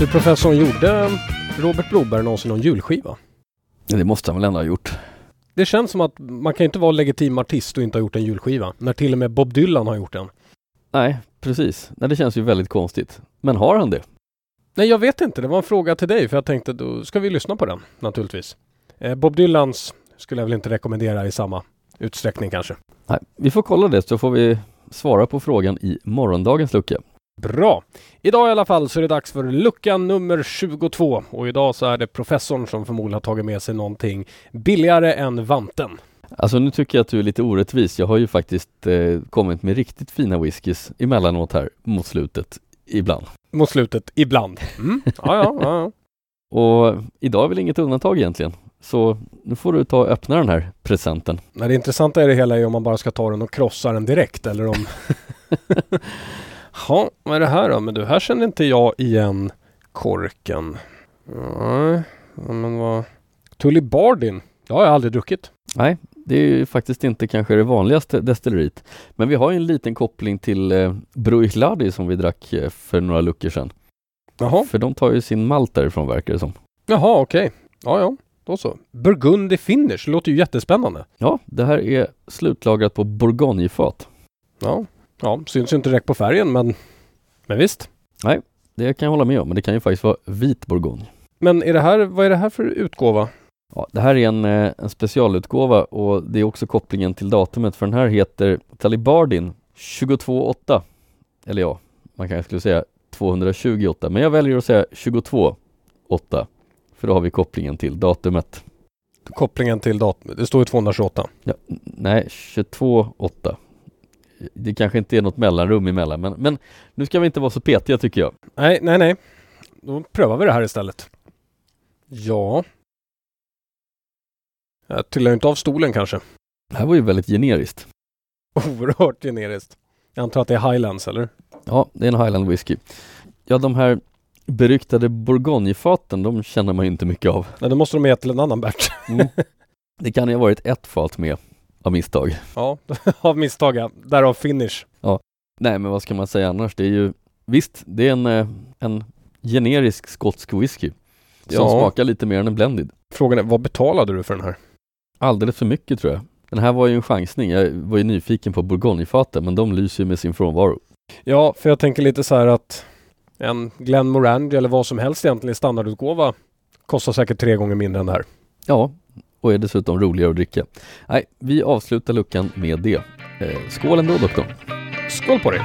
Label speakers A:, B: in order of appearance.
A: Du professorn, gjorde Robert Broberg någonsin någon julskiva?
B: Det måste han väl ändå ha gjort.
A: Det känns som att man kan inte vara legitim artist och inte ha gjort en julskiva. När till och med Bob Dylan har gjort en.
B: Nej, precis. Nej, det känns ju väldigt konstigt. Men har han det?
A: Nej, jag vet inte. Det var en fråga till dig för jag tänkte då ska vi lyssna på den naturligtvis. Eh, Bob Dylans skulle jag väl inte rekommendera i samma utsträckning kanske.
B: Nej, vi får kolla det så får vi svara på frågan i morgondagens lucka.
A: Bra! Idag i alla fall så är det dags för lucka nummer 22 och idag så är det professorn som förmodligen har tagit med sig någonting billigare än vanten.
B: Alltså nu tycker jag att du är lite orättvis. Jag har ju faktiskt eh, kommit med riktigt fina whiskys emellanåt här mot slutet, ibland.
A: Mot slutet, ibland. Mm. Ja, ja, ja.
B: Och idag är väl inget undantag egentligen. Så nu får du ta och öppna den här presenten.
A: Nej, det intressanta i det hela är om man bara ska ta den och krossa den direkt eller om... Ja, vad är det här då? Men du, här känner inte jag igen korken. Nej, men vad... Tully Bardin. Det har jag aldrig druckit.
B: Nej, det är ju faktiskt inte kanske det vanligaste destilleriet. Men vi har ju en liten koppling till eh, Bruichladi som vi drack eh, för några luckor sedan.
A: Jaha,
B: För de tar ju sin malt därifrån verkar det som.
A: jaha okej. Ja, ja. Då så. Burgundy Finish. Låter ju jättespännande.
B: Ja, det här är slutlagrat på bourgognefat.
A: Ja, ja. Syns ju inte direkt på färgen men... Men visst.
B: Det kan jag hålla med om, men det kan ju faktiskt vara vit bourgogne.
A: Men är det här, vad är det här för utgåva?
B: Ja, det här är en, eh, en specialutgåva och det är också kopplingen till datumet för den här heter Talibardin 228. Eller ja, man kanske skulle säga 228, men jag väljer att säga 228. För då har vi kopplingen till datumet.
A: Kopplingen till datum. Det står ju 228.
B: Ja, nej, 228. Det kanske inte är något mellanrum emellan, men, men nu ska vi inte vara så petiga tycker jag.
A: Nej, nej, nej. Då prövar vi det här istället. Ja. Jag trillar inte av stolen kanske.
B: Det här var ju väldigt generiskt.
A: Oerhört generiskt. Jag antar att det är Highlands eller?
B: Ja, det är en Highland whisky. Ja, de här beryktade bourgognefaten, de känner man ju inte mycket av.
A: Nej, då måste de ge till en annan batch.
B: Det kan ju ha varit ett fat med av misstag.
A: Ja, av misstag ja. Därav finish.
B: Nej, men vad ska man säga annars? Det är ju visst, det är en, eh, en generisk skotsk whisky som
A: Ja.
B: smakar lite mer än en blended.
A: Frågan är, vad betalade du för den här?
B: Alldeles för mycket tror jag. Den här var ju en chansning. Jag var ju nyfiken på bourgognefaten, men de lyser ju med sin frånvaro.
A: Ja, för jag tänker lite så här att en Glen Morangi eller vad som helst egentligen i standardutgåva kostar säkert tre gånger mindre än det här.
B: Ja, och är dessutom roligare att dricka. Nej, vi avslutar luckan med det. Eh, skål ändå doktorn!
A: Skål på dig!